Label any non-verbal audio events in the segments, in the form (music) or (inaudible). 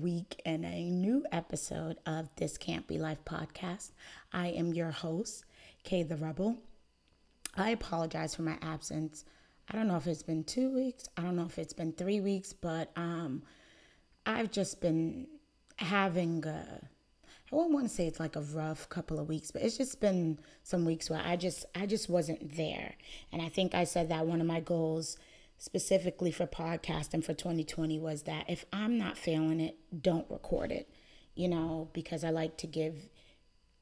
week and a new episode of This Can't Be Life podcast. I am your host, Kay the Rebel. I apologize for my absence. I don't know if it's been two weeks, I don't know if it's been three weeks, but um, I've just been having a I wouldn't want to say it's like a rough couple of weeks, but it's just been some weeks where I just I just wasn't there. And I think I said that one of my goals specifically for podcasting for 2020 was that if I'm not feeling it, don't record it. You know, because I like to give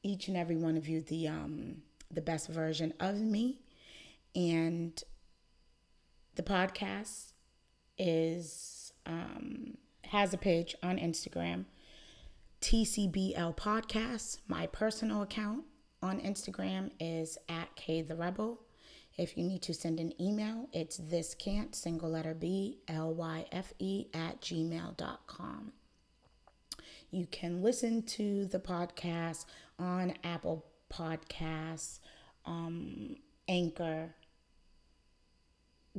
each and every one of you the um the best version of me. And the podcast is um has a page on Instagram TCBL Podcast. My personal account on Instagram is at K the Rebel. If you need to send an email, it's this can't single letter B L Y F E at gmail.com. You can listen to the podcast on Apple Podcasts, um, Anchor,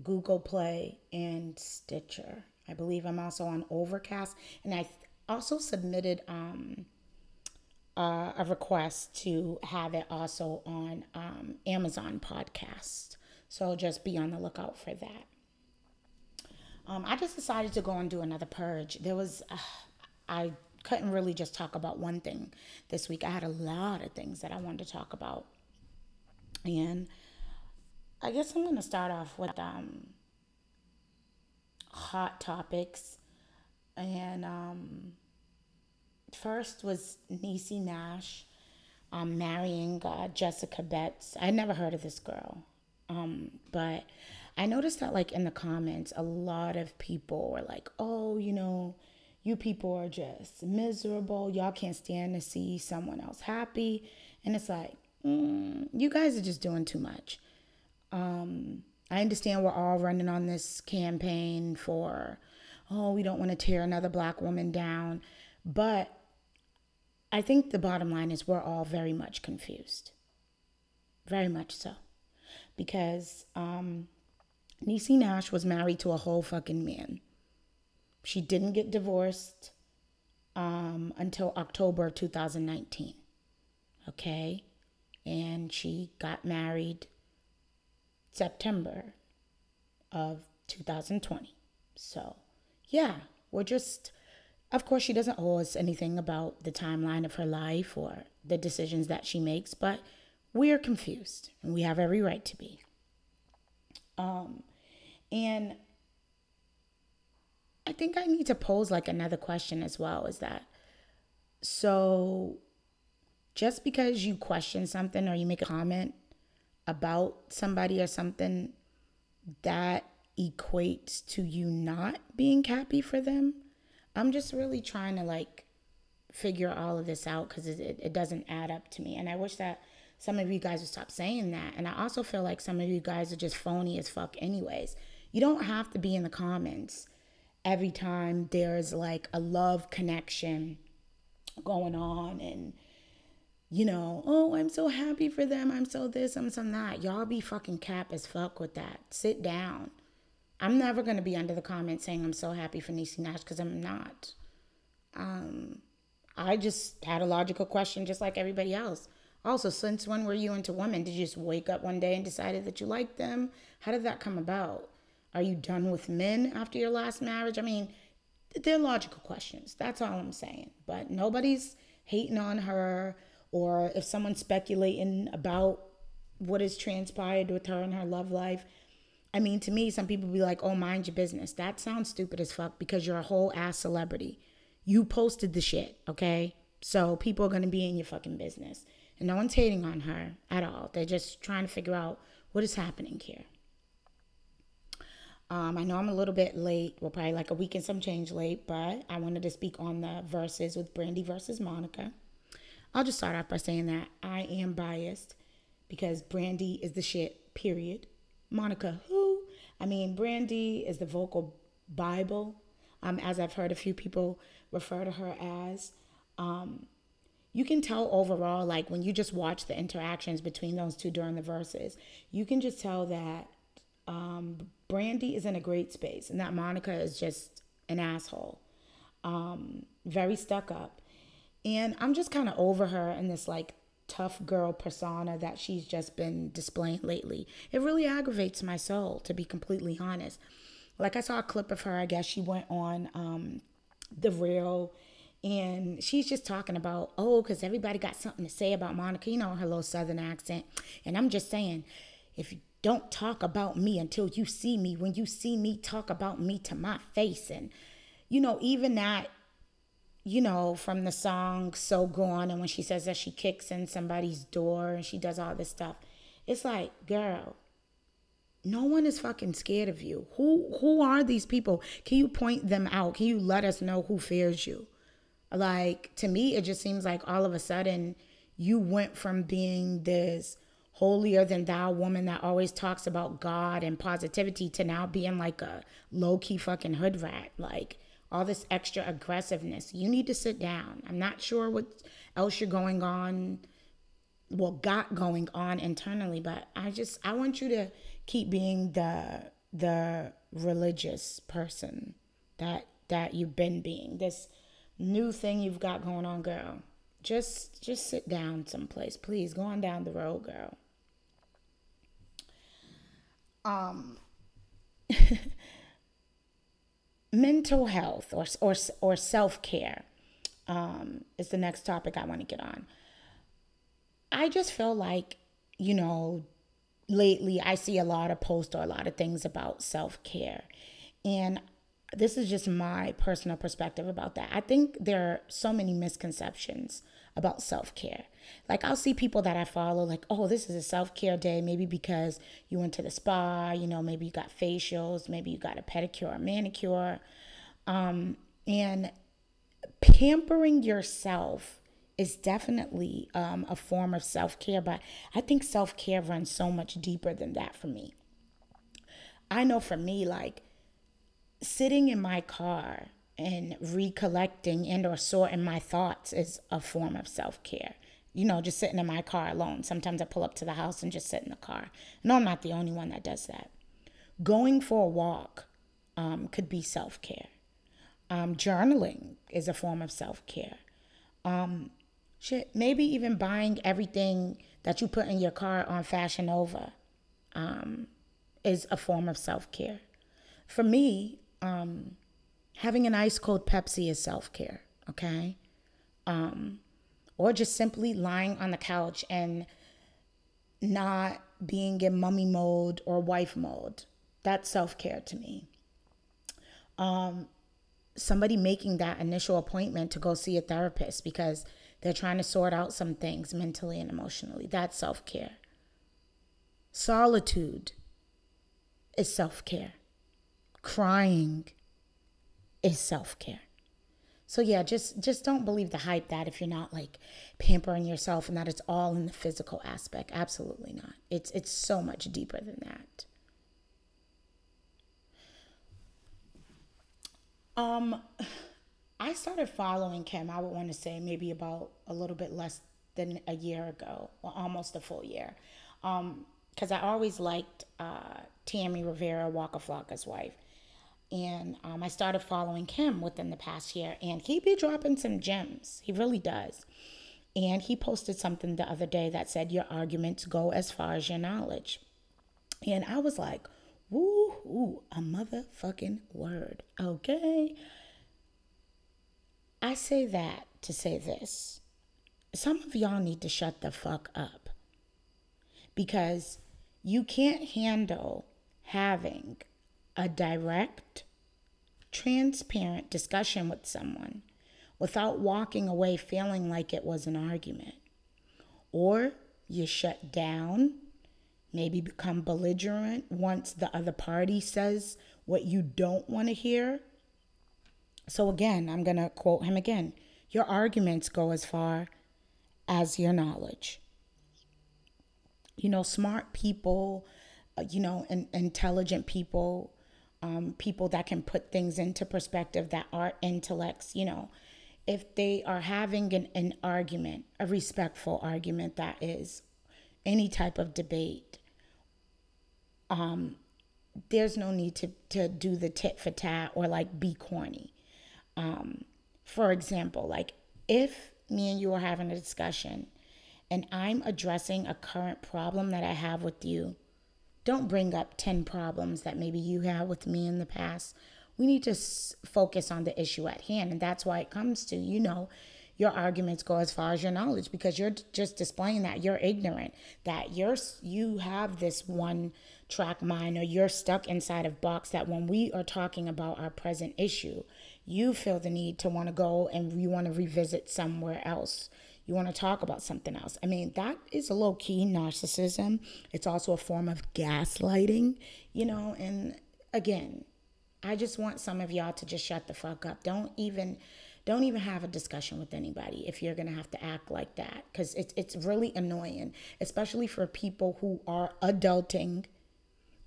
Google Play, and Stitcher. I believe I'm also on Overcast, and I also submitted um, uh, a request to have it also on um, Amazon Podcast. So just be on the lookout for that. Um, I just decided to go and do another purge. There was, uh, I couldn't really just talk about one thing this week. I had a lot of things that I wanted to talk about. And I guess I'm going to start off with um, hot topics. And um, first was Niecy Nash um, marrying uh, Jessica Betts. I never heard of this girl, um, but I noticed that like in the comments, a lot of people were like, "Oh, you know, you people are just miserable. Y'all can't stand to see someone else happy," and it's like, mm, you guys are just doing too much. Um, I understand we're all running on this campaign for, oh, we don't want to tear another black woman down, but I think the bottom line is we're all very much confused. Very much so. Because um, Niecy Nash was married to a whole fucking man. She didn't get divorced um, until October 2019. Okay? And she got married September of 2020. So, yeah, we're just of course, she doesn't owe us anything about the timeline of her life or the decisions that she makes, but we are confused and we have every right to be. Um, and I think I need to pose like another question as well is that so just because you question something or you make a comment about somebody or something that equates to you not being happy for them I'm just really trying to like figure all of this out because it, it, doesn't add up to me. And I wish that some of you guys would stop saying that. And I also feel like some of you guys are just phony as fuck, anyways. You don't have to be in the comments every time there's like a love connection going on and you know, oh, I'm so happy for them. I'm so this, I'm so that. Y'all be fucking cap as fuck with that. Sit down. I'm never going to be under the comments saying I'm so happy for Niecy Nash because I'm not. Um, I just had a logical question just like everybody else. Also, since when were you into women? Did you just wake up one day and decided that you liked them? How did that come about? Are you done with men after your last marriage? I mean, they're logical questions. That's all I'm saying. But nobody's hating on her or if someone's speculating about what has transpired with her and her love life. I mean, to me, some people be like, oh, mind your business. That sounds stupid as fuck because you're a whole ass celebrity. You posted the shit, okay? So people are to be in your fucking business. And no one's hating on her at all. They're just trying to figure out what is happening here. Um, I know I'm a little bit late. Well, probably like a week and some change late, but I wanted to speak on the Verzuz with Brandy versus Monica. I'll just start off by saying that I am biased because Brandy is the shit, period. Monica, who? I mean, Brandy is the vocal Bible, um, as I've heard a few people refer to her as. Um, you can tell overall, like when you just watch the interactions between those two during the Verzuz, you can just tell that Um, Brandy is in a great space, and that Monica is just an asshole. Um, very stuck up. And I'm just kind of over her and this like tough girl persona that she's just been displaying lately. It really aggravates my soul, to be completely honest. Like I saw a clip of her, I guess she went on um, The Real and she's just talking about, oh, because everybody got something to say about Monica, you know, her little southern accent. And I'm just saying, if you don't talk about me until you see me, when you see me, talk about me to my face. And, you know, even that, you know, from the song So Gone, and when she says that she kicks in somebody's door and she does all this stuff, it's like, girl, no one is fucking scared of you. Who who are these people? Can you point them out? Can you let us know who fears you? Like to me, it just seems like all of a sudden you went from being this holier than thou woman that always talks about God and positivity to now being like a low key fucking hood rat. Like all this extra aggressiveness. You need to sit down. I'm not sure what else you're going on, well, got going on internally, but I just I want you to keep being the the religious person that that you've been being. This new thing you've got going on, girl. Just just sit down someplace, please. Go on down the road, girl. Um (laughs) mental health or or or self-care um is the next topic I want to get on. I just feel like, you know, lately I see a lot of posts or a lot of things about self-care. And this is just my personal perspective about that. I think there are so many misconceptions about self care. Like, I'll see people that I follow, like, oh, this is a self care day, maybe because you went to the spa, you know, maybe you got facials, maybe you got a pedicure a manicure. Um, and pampering yourself is definitely um, a form of self care, but I think self care runs so much deeper than that for me. I know for me, like, sitting in my car and recollecting and or sorting my thoughts is a form of self-care. You know just sitting in my car alone. Sometimes i pull up to the house and just sit in the car. No i'm not the only one that does that. Going for a walk um, could be self-care. Um, journaling is a form of self-care. Um, shit maybe even buying everything that you put in your car on fashion nova um, is a form of self-care. For me um, having an ice cold Pepsi is self care, okay? Um, or just simply lying on the couch and not being in mummy mode or wife mode. That's self care to me. Um, somebody making that initial appointment to go see a therapist because they're trying to sort out some things mentally and emotionally. That's self care. Solitude is self care crying is self-care. So yeah, just just don't believe the hype that if you're not like pampering yourself and that it's all in the physical aspect. Absolutely not. It's it's so much deeper than that. Um I started following Kim, I would want to say maybe about a little bit less than a year ago, or almost a full year. Um, because I always liked uh, Tammy Rivera, Waka Flocka's wife and um, I started following him within the past year, and he be dropping some gems. He really does. And he posted something the other day that said, Your arguments go as far as your knowledge. And I was like, Woo, a motherfucking word. Okay. I say that to say this. Some of y'all need to shut the fuck up because you can't handle having a direct, transparent discussion with someone without walking away feeling like it was an argument. Or you shut down, maybe become belligerent once the other party says what you don't want to hear. So, again, I'm going to quote him again your arguments go as far as your knowledge. You know, smart people, uh, you know, and intelligent people um, people that can put things into perspective that are intellects, you know, if they are having an, an argument, a respectful argument that is any type of debate, um, there's no need to to do the tit for tat or like be corny. Um, for example, like if me and you are having a discussion and I'm addressing a current problem that I have with you, don't bring up 10 problems that maybe you have with me in the past. We need to s- focus on the issue at hand. And that's why it comes to, you know, your arguments go as far as your knowledge because you're just displaying that you're ignorant, that you're you have this one track mind or you're stuck inside of box that when we are talking about our present issue, you feel the need to want to go and you want to revisit somewhere else. You want to talk about something else. I mean, that is a low key narcissism. It's also a form of gaslighting, you know, and again, I just want some of y'all to just shut the fuck up. Don't even don't even have a discussion with anybody if you're gonna have to act like that because it's it's really annoying, especially for people who are adulting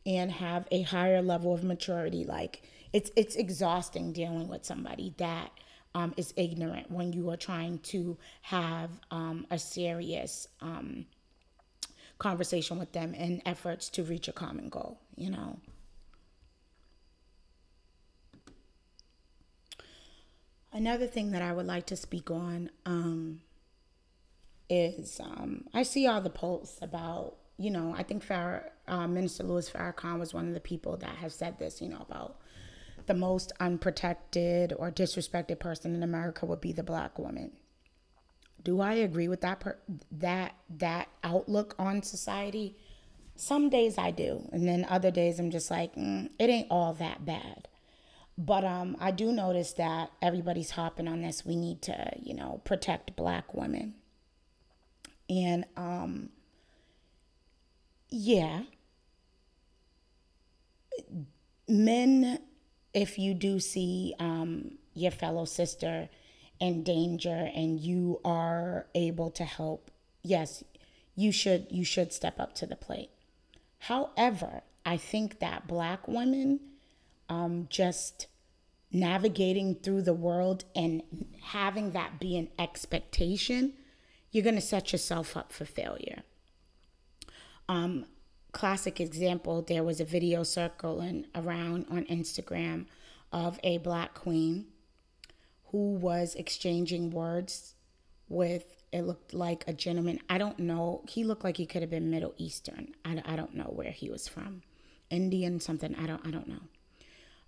and have a higher level of maturity. Like it's it's exhausting dealing with somebody that um, is ignorant when you are trying to have um, a serious um, conversation with them in efforts to reach a common goal. You know. Another thing that I would like to speak on um, is um, I see all the posts about, you know, I think Farah, uh, Minister Louis Farrakhan was one of the people that has said this, you know, about the most unprotected or disrespected person in America would be the black woman. Do I agree with that per- that that outlook on society? Some days I do, and then other days I'm just like, mm, it ain't all that bad. But um, I do notice that everybody's hopping on this. We need to, you know, protect black women. And um, yeah, men, if you do see um, your fellow sister in danger and you are able to help, yes, you should you should step up to the plate. However, I think that black women um, just navigating through the world and having that be an expectation, you're going to set yourself up for failure. Um, classic example there was a video circling around on Instagram of a black queen who was exchanging words with it looked like a gentleman i don't know he looked like he could have been middle eastern i, I don't know where he was from indian something i don't i don't know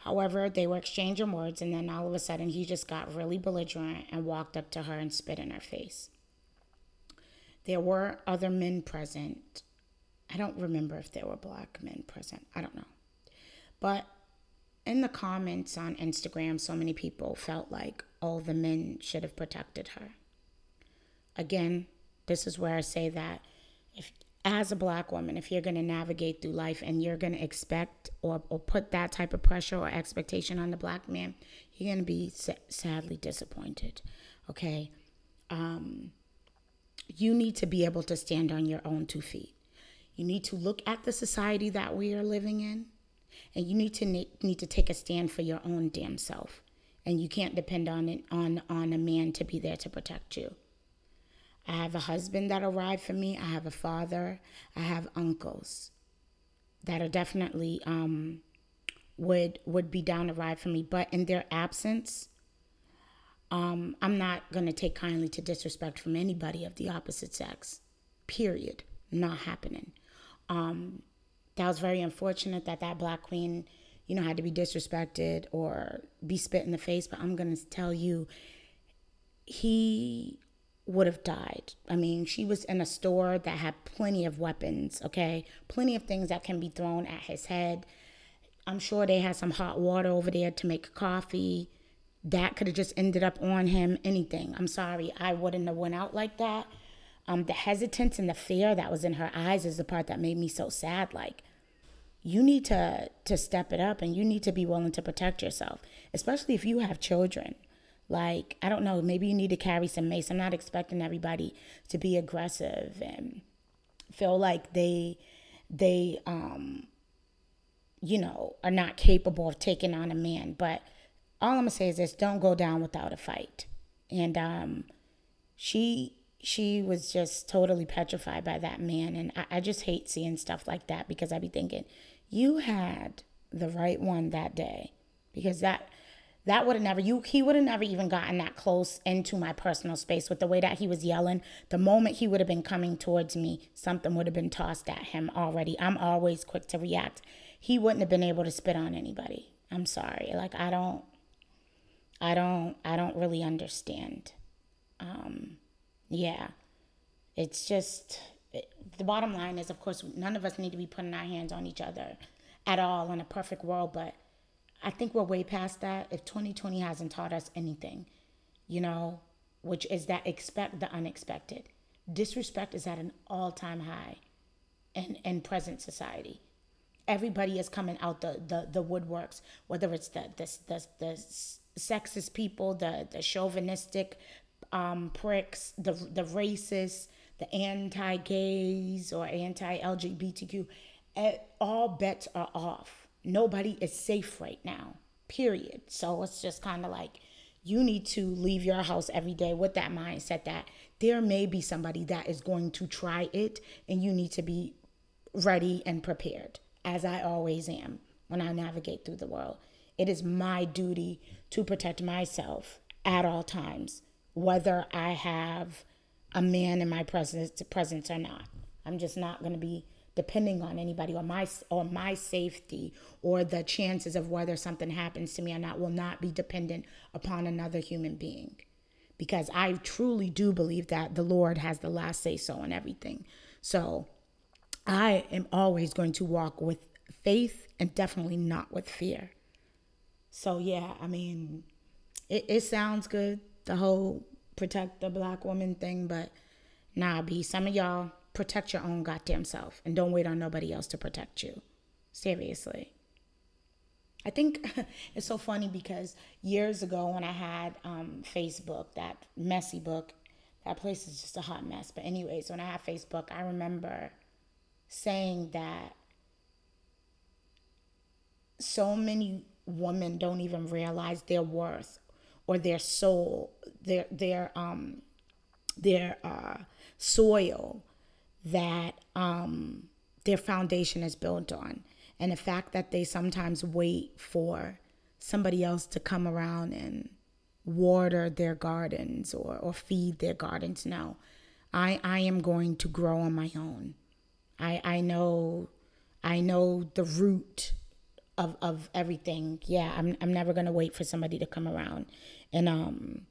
However, they were exchanging words, and then all of a sudden, he just got really belligerent and walked up to her and spit in her face. There were other men present. I don't remember if there were black men present. I don't know. But in the comments on Instagram, so many people felt like all the men should have protected her. Again, this is where I say that if as a black woman, if you're going to navigate through life and you're going to expect or, or put that type of pressure or expectation on the black man, you're going to be sadly disappointed. Okay. Um, you need to be able to stand on your own two feet. You need to look at the society that we are living in, and you need to need to take a stand for your own damn self. And you can't depend on it on on a man to be there to protect you. I have a husband that'll ride for me. I have a father. I have uncles that are definitely um, would would be down to ride for me. But in their absence, um, I'm not gonna take kindly to disrespect from anybody of the opposite sex. Period. Not happening. Um, that was very unfortunate that that black queen, you know, had to be disrespected or be spit in the face. But I'm gonna tell you, he would have died. I mean, she was in a store that had plenty of weapons, okay? Plenty of things that can be thrown at his head. I'm sure they had some hot water over there to make coffee. That could have just ended up on him, anything. I'm sorry, I wouldn't have went out like that. Um, the hesitance and the fear that was in her eyes is the part that made me so sad. Like, you need to to step it up and you need to be willing to protect yourself, especially if you have children. Like, I don't know, maybe you need to carry some mace. I'm not expecting everybody to be aggressive and feel like they they um you know, are not capable of taking on a man. But all I'm gonna say is this don't go down without a fight. And um she she was just totally petrified by that man. And I, I just hate seeing stuff like that because I'd be thinking, you had the right one that day. Because that that would have never you he would have never even gotten that close into my personal space with the way that he was yelling. The moment he would have been coming towards me something would have been tossed at him already. I'm always quick to react. He wouldn't have been able to spit on anybody. I'm sorry. Like i don't i don't i don't really understand. Um yeah it's just the bottom line is of course none of us need to be putting our hands on each other at all in a perfect world but I think we're way past that. If 2020 hasn't taught us anything, you know, which is that expect the unexpected. Disrespect is at an all time high in, in present society. Everybody is coming out the, the, the woodworks, whether it's the, the, the, the sexist people, the, the chauvinistic um, pricks, the, the racists, the anti gays or anti LGBTQ. Eh, all bets are off nobody is safe right now, period. So it's just kind of like you need to leave your house every day with that mindset that there may be somebody that is going to try it and you need to be ready and prepared, as I always am when I navigate through the world. It is my duty to protect myself at all times, whether I have a man in my presence, presence or not. I'm just not going to be depending on anybody or my or my safety or the chances of whether something happens to me or not will not be dependent upon another human being because I truly do believe that the Lord has the last say so in everything. So I am always going to walk with faith and definitely not with fear. So yeah, I mean, it, it sounds good, the whole protect the black woman thing, but nah, be some of y'all protect your own goddamn self and don't wait on nobody else to protect you. Seriously. I think (laughs) it's so funny because years ago when I had um, Facebook, that messy book, that place is just a hot mess. But, anyways, when I had Facebook, I remember saying that so many women don't even realize their worth or their soul, their their um their uh, soil that um, their foundation is built on. And the fact that they sometimes wait for somebody else to come around and water their gardens or, or feed their gardens. No, I, I am going to grow on my own. I, I know I know the root of, of everything. Yeah, I'm I'm never gonna wait for somebody to come around and um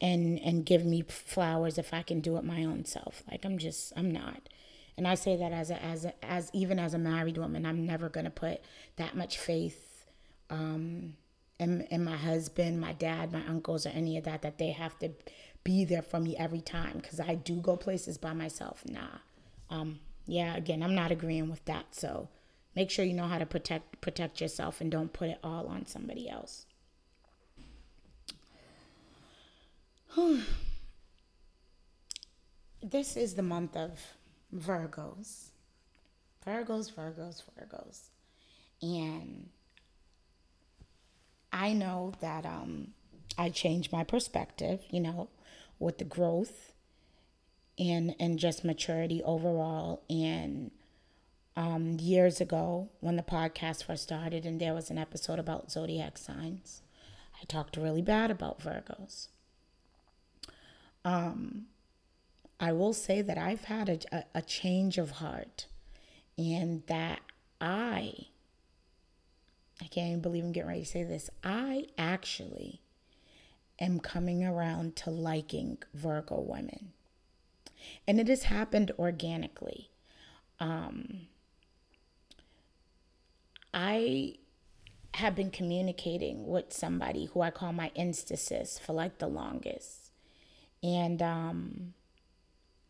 and and give me flowers if I can do it my own self. Like I'm just I'm not. And I say that as a, as a, as even as a married woman, I'm never gonna put that much faith um, in in my husband, my dad, my uncles, or any of that that they have to be there for me every time because I do go places by myself. Nah, um, yeah. Again, I'm not agreeing with that. So make sure you know how to protect protect yourself and don't put it all on somebody else. (sighs) this is the month of Virgos. Virgos, Virgos, Virgos. And I know that um, I changed my perspective, you know, with the growth and and just maturity overall. And um, years ago, when the podcast first started, and there was an episode about zodiac signs, I talked really bad about Virgos. Um, I will say that I've had a, a change of heart and that I, I can't even believe I'm getting ready to say this, I actually am coming around to liking Virgo women. And it has happened organically. Um, I have been communicating with somebody who I call my instasis for like the longest and um,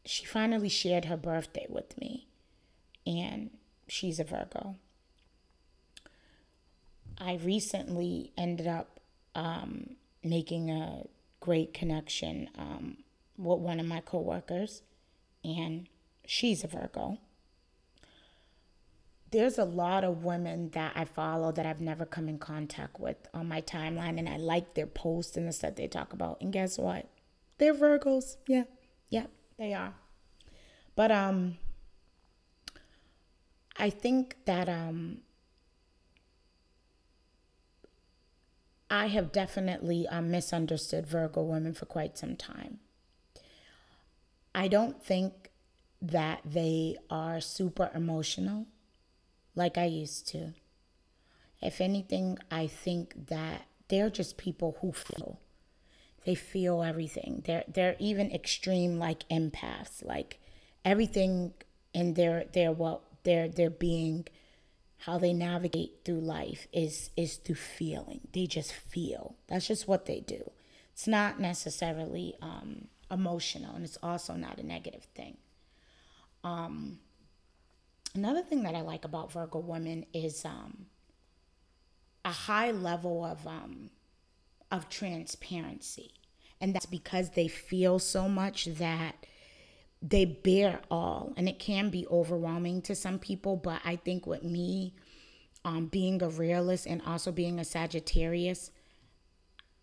she finally shared her birthday with me. And she's a Virgo. I recently ended up um, making a great connection um, with one of my coworkers, and she's a Virgo. There's a lot of women that I follow that I've never come in contact with on my timeline, and I like their posts and the stuff they talk about. And guess what? They're Virgos. Yeah. Yeah, they are. But um I think that um, I have definitely um, misunderstood Virgo women for quite some time. I don't think that they are super emotional like I used to. If anything, I think that they're just people who feel. They feel everything. They're they're even extreme like empaths. Like everything in their their what their their being how they navigate through life is is through feeling. They just feel. That's just what they do. It's not necessarily um, emotional, and it's also not a negative thing. Um, another thing that I like about Virgo women is um, a high level of um, of transparency, and that's because they feel so much that they bear all. And it can be overwhelming to some people but i think with me um, being a realist and also being a sagittarius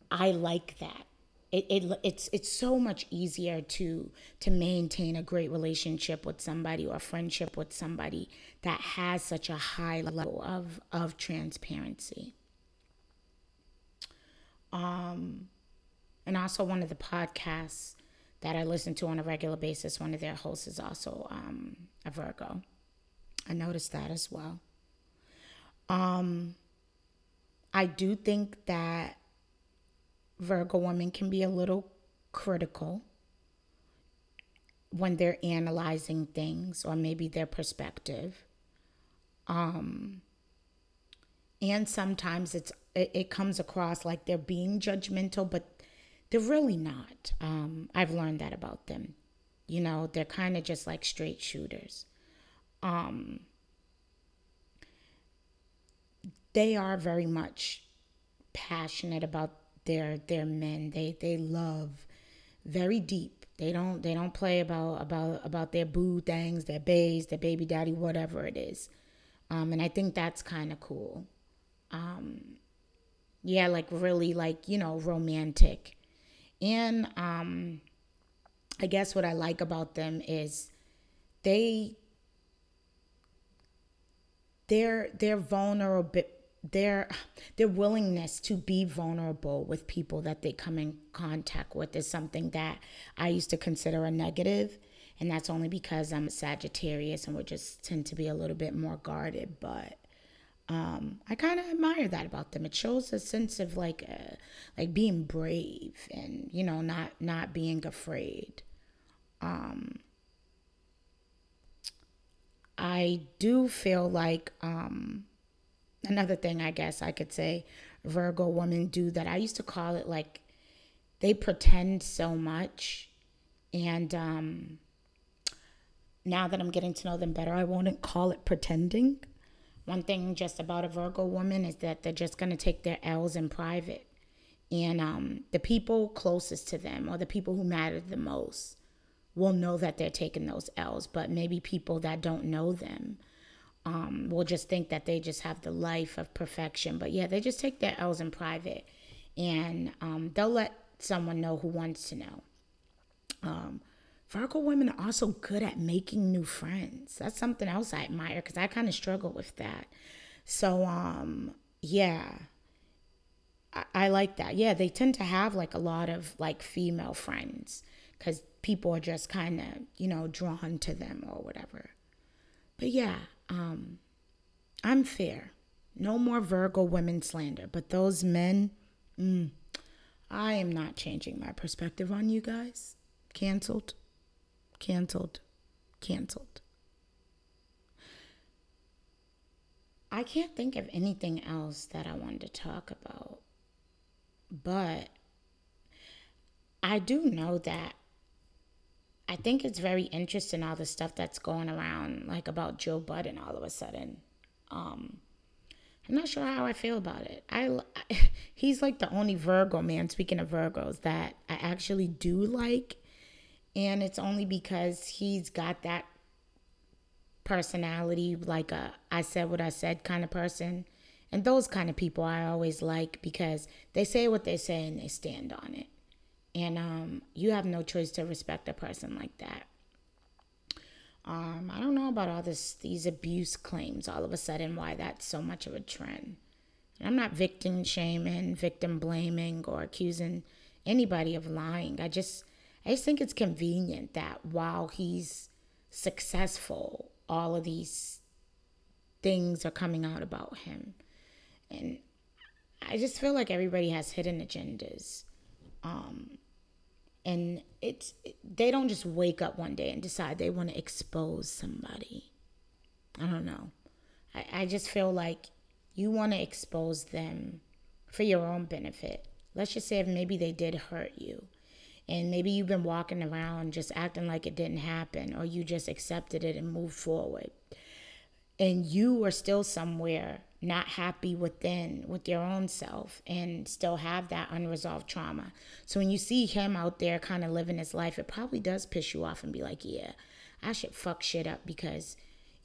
i like that it, it it's it's so much easier to to maintain a great relationship with somebody or a friendship with somebody that has such a high level of of transparency um and also one of the podcasts that I listen to on a regular basis. One of their hosts is also um, a Virgo. I noticed that as well. Um, I do think that Virgo women can be a little critical when they're analyzing things or maybe their perspective. Um, and sometimes it's it, it comes across like they're being judgmental, but they're really not. Um, I've learned that about them. You know, they're kind of just like straight shooters. Um, they are very much passionate about their their men. They they love very deep. They don't they don't play about about about their boo things, their bays, their baby daddy, whatever it is. Um, and I think that's kind of cool. Um, yeah, like really like you know romantic. And um, I guess what I like about them is they they're they're vulnerable their their willingness to be vulnerable with people that they come in contact with is something that I used to consider a negative and that's only because I'm a Sagittarius and we just tend to be a little bit more guarded but um, I kind of admire that about them. It shows a sense of like, uh, like being brave and you know not not being afraid. Um, I do feel like um, another thing I guess I could say Virgo women do that I used to call it like they pretend so much and um, now that I'm getting to know them better, I won't call it pretending. One thing just about a Virgo woman is that they're just going to take their L's in private. And um, the people closest to them or the people who matter the most will know that they're taking those L's. But maybe people that don't know them um, will just think that they just have the life of perfection. But yeah, they just take their L's in private and um, they'll let someone know who wants to know. Um, Virgo women are also good at making new friends. That's something else I admire because I kind of struggle with that. So, um, yeah, I, I like that. Yeah, they tend to have like a lot of like female friends because people are just kind of, you know, drawn to them or whatever. But yeah, um, I'm fair. No more Virgo women slander. But those men, mm, I am not changing my perspective on you guys. Cancelled canceled, canceled. I can't think of anything else that I wanted to talk about, but I do know that I think it's very interesting all the stuff that's going around, like about Joe Budden all of a sudden. Um, I'm not sure how I feel about it. I (laughs) he's like the only Virgo man. Speaking of Virgos, that I actually do like, and it's only because he's got that personality like a I said what I said kind of person. And those kind of people I always like because they say what they say and they stand on it. And um, you have no choice to respect a person like that. Um, I don't know about all this these abuse claims all of a sudden why that's so much of a trend. And I'm not victim shaming, victim blaming, or accusing anybody of lying. I just I just think it's convenient that while he's successful, all of these things are coming out about him. And I just feel like everybody has hidden agendas. Um, and it's they don't just wake up one day and decide they want to expose somebody. I don't know. I, I just feel like you want to expose them for your own benefit. Let's just say if maybe they did hurt you and maybe you've been walking around just acting like it didn't happen or you just accepted it and moved forward and you are still somewhere not happy within with your own self and still have that unresolved trauma so when you see him out there kind of living his life it probably does piss you off and be like yeah i should fuck shit up because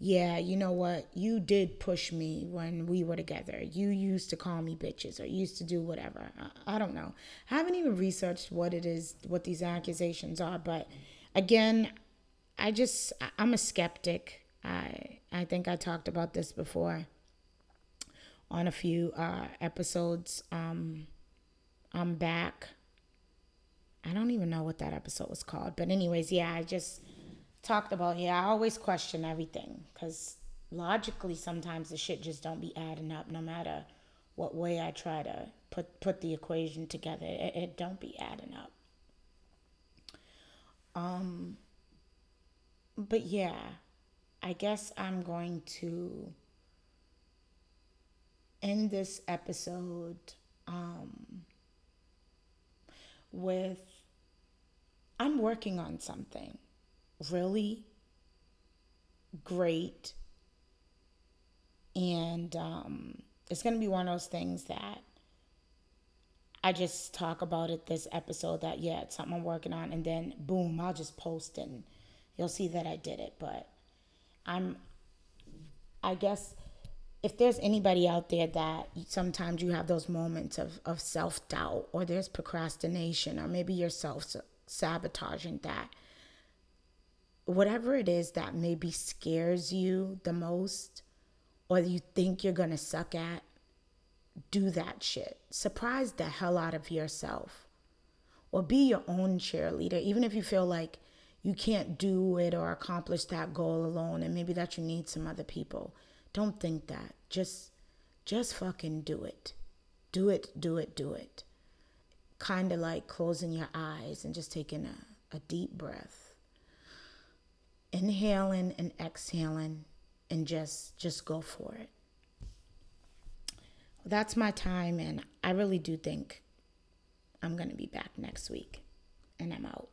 yeah, you know what? You did push me when we were together. You used to call me bitches or used to do whatever. I, I, don't know. I haven't even researched what it is, what these accusations are. But again, I just, I'm a skeptic. I, I think I talked about this before on a few uh, episodes. Um, I'm back. I don't even know what that episode was called. But, anyways, yeah, I just talked about, yeah, I always question everything because logically sometimes the shit just don't be adding up no matter what way I try to put put the equation together. It, it don't be adding up. Um but yeah, I guess I'm going to end this episode um with I'm working on something really great. And um, it's going to be one of those things that I just talk about it this episode that, yeah, it's something I'm working on. And then, boom, I'll just post and you'll see that I did it. But I'm, I guess, if there's anybody out there that sometimes you have those moments of, of self doubt or there's procrastination or maybe you're self sabotaging that whatever it is that maybe scares you the most or you think you're going to suck at, do that shit. Surprise the hell out of yourself. Or be your own cheerleader, even if you feel like you can't do it or accomplish that goal alone and maybe that you need some other people. Don't think that. Just just fucking do it. Do it, do it, do it. Kind of like closing your eyes and just taking a, a deep breath inhaling and exhaling and just just go for it that's my time and i really do think i'm going to be back next week and i'm out